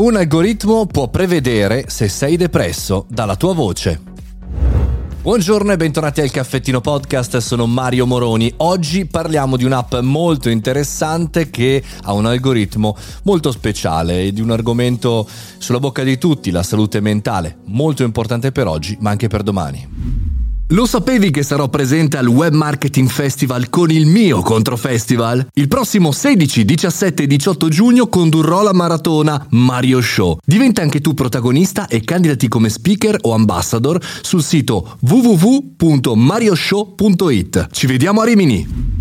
Un algoritmo può prevedere se sei depresso dalla tua voce. Buongiorno e bentornati al Caffettino Podcast, sono Mario Moroni. Oggi parliamo di un'app molto interessante che ha un algoritmo molto speciale e di un argomento sulla bocca di tutti, la salute mentale, molto importante per oggi ma anche per domani. Lo sapevi che sarò presente al Web Marketing Festival con il mio Controfestival? Il prossimo 16, 17 e 18 giugno condurrò la maratona Mario Show. Diventa anche tu protagonista e candidati come speaker o ambassador sul sito www.marioshow.it. Ci vediamo a Rimini!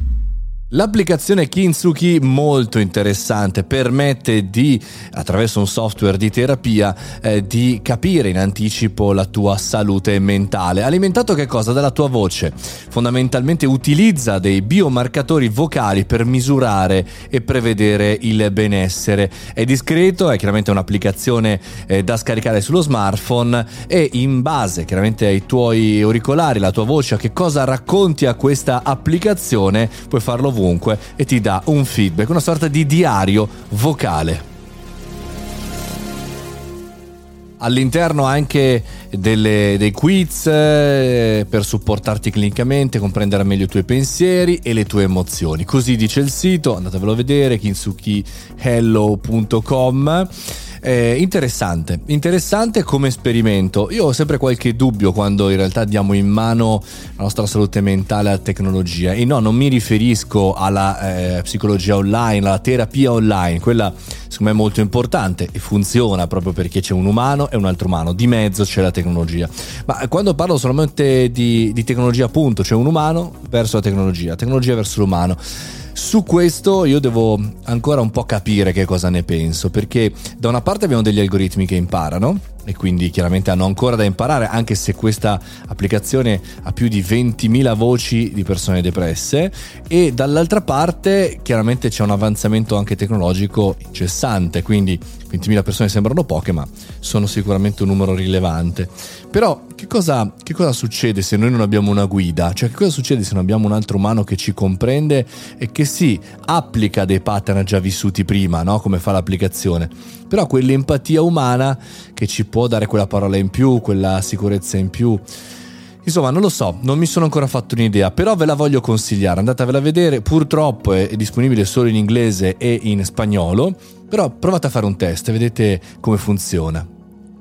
L'applicazione Kintsugi molto interessante, permette di, attraverso un software di terapia, eh, di capire in anticipo la tua salute mentale. Alimentato che cosa? Dalla tua voce. Fondamentalmente utilizza dei biomarcatori vocali per misurare e prevedere il benessere. È discreto, è chiaramente un'applicazione eh, da scaricare sullo smartphone e in base chiaramente ai tuoi auricolari, la tua voce, a che cosa racconti a questa applicazione, puoi farlo ovunque e ti dà un feedback, una sorta di diario vocale. All'interno anche delle, dei quiz eh, per supportarti clinicamente, comprendere meglio i tuoi pensieri e le tue emozioni. Così dice il sito, andatevelo a vedere, kinsukihello.com. Eh, interessante, interessante come esperimento. Io ho sempre qualche dubbio quando in realtà diamo in mano la nostra salute mentale alla tecnologia. E no, non mi riferisco alla eh, psicologia online, alla terapia online, quella secondo me è molto importante e funziona proprio perché c'è un umano e un altro umano, di mezzo c'è la tecnologia. Ma quando parlo solamente di, di tecnologia, appunto, c'è un umano verso la tecnologia, tecnologia verso l'umano. Su questo io devo ancora un po' capire che cosa ne penso, perché da una parte abbiamo degli algoritmi che imparano e quindi chiaramente hanno ancora da imparare, anche se questa applicazione ha più di 20.000 voci di persone depresse e dall'altra parte chiaramente c'è un avanzamento anche tecnologico incessante, quindi 20.000 persone sembrano poche, ma sono sicuramente un numero rilevante. Però che cosa, che cosa, succede se noi non abbiamo una guida? Cioè che cosa succede se non abbiamo un altro umano che ci comprende e che sì, applica dei pattern già vissuti prima, no? come fa l'applicazione, però quell'empatia umana che ci può dare quella parola in più, quella sicurezza in più. Insomma, non lo so, non mi sono ancora fatto un'idea, però ve la voglio consigliare, andatevela a vedere, purtroppo è disponibile solo in inglese e in spagnolo, però provate a fare un test e vedete come funziona.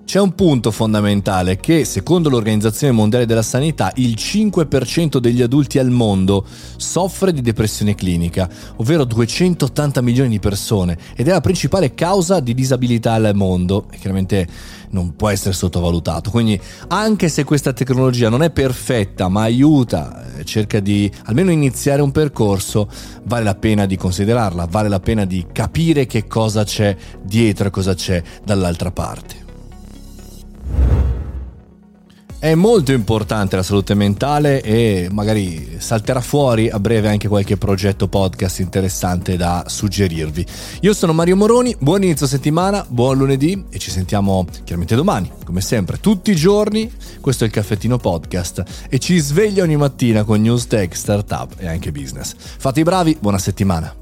C'è un punto fondamentale che, secondo l'Organizzazione Mondiale della Sanità, il 5% degli adulti al mondo soffre di depressione clinica, ovvero 280 milioni di persone, ed è la principale causa di disabilità al mondo, e chiaramente non può essere sottovalutato. Quindi, anche se questa tecnologia non è perfetta, ma aiuta, eh, cerca di almeno iniziare un percorso, vale la pena di considerarla, vale la pena di capire che cosa c'è dietro e cosa c'è dall'altra parte. È molto importante la salute mentale e magari salterà fuori a breve anche qualche progetto podcast interessante da suggerirvi. Io sono Mario Moroni, buon inizio settimana, buon lunedì e ci sentiamo chiaramente domani, come sempre, tutti i giorni. Questo è il caffettino podcast e ci sveglia ogni mattina con news tech, startup e anche business. Fate i bravi, buona settimana.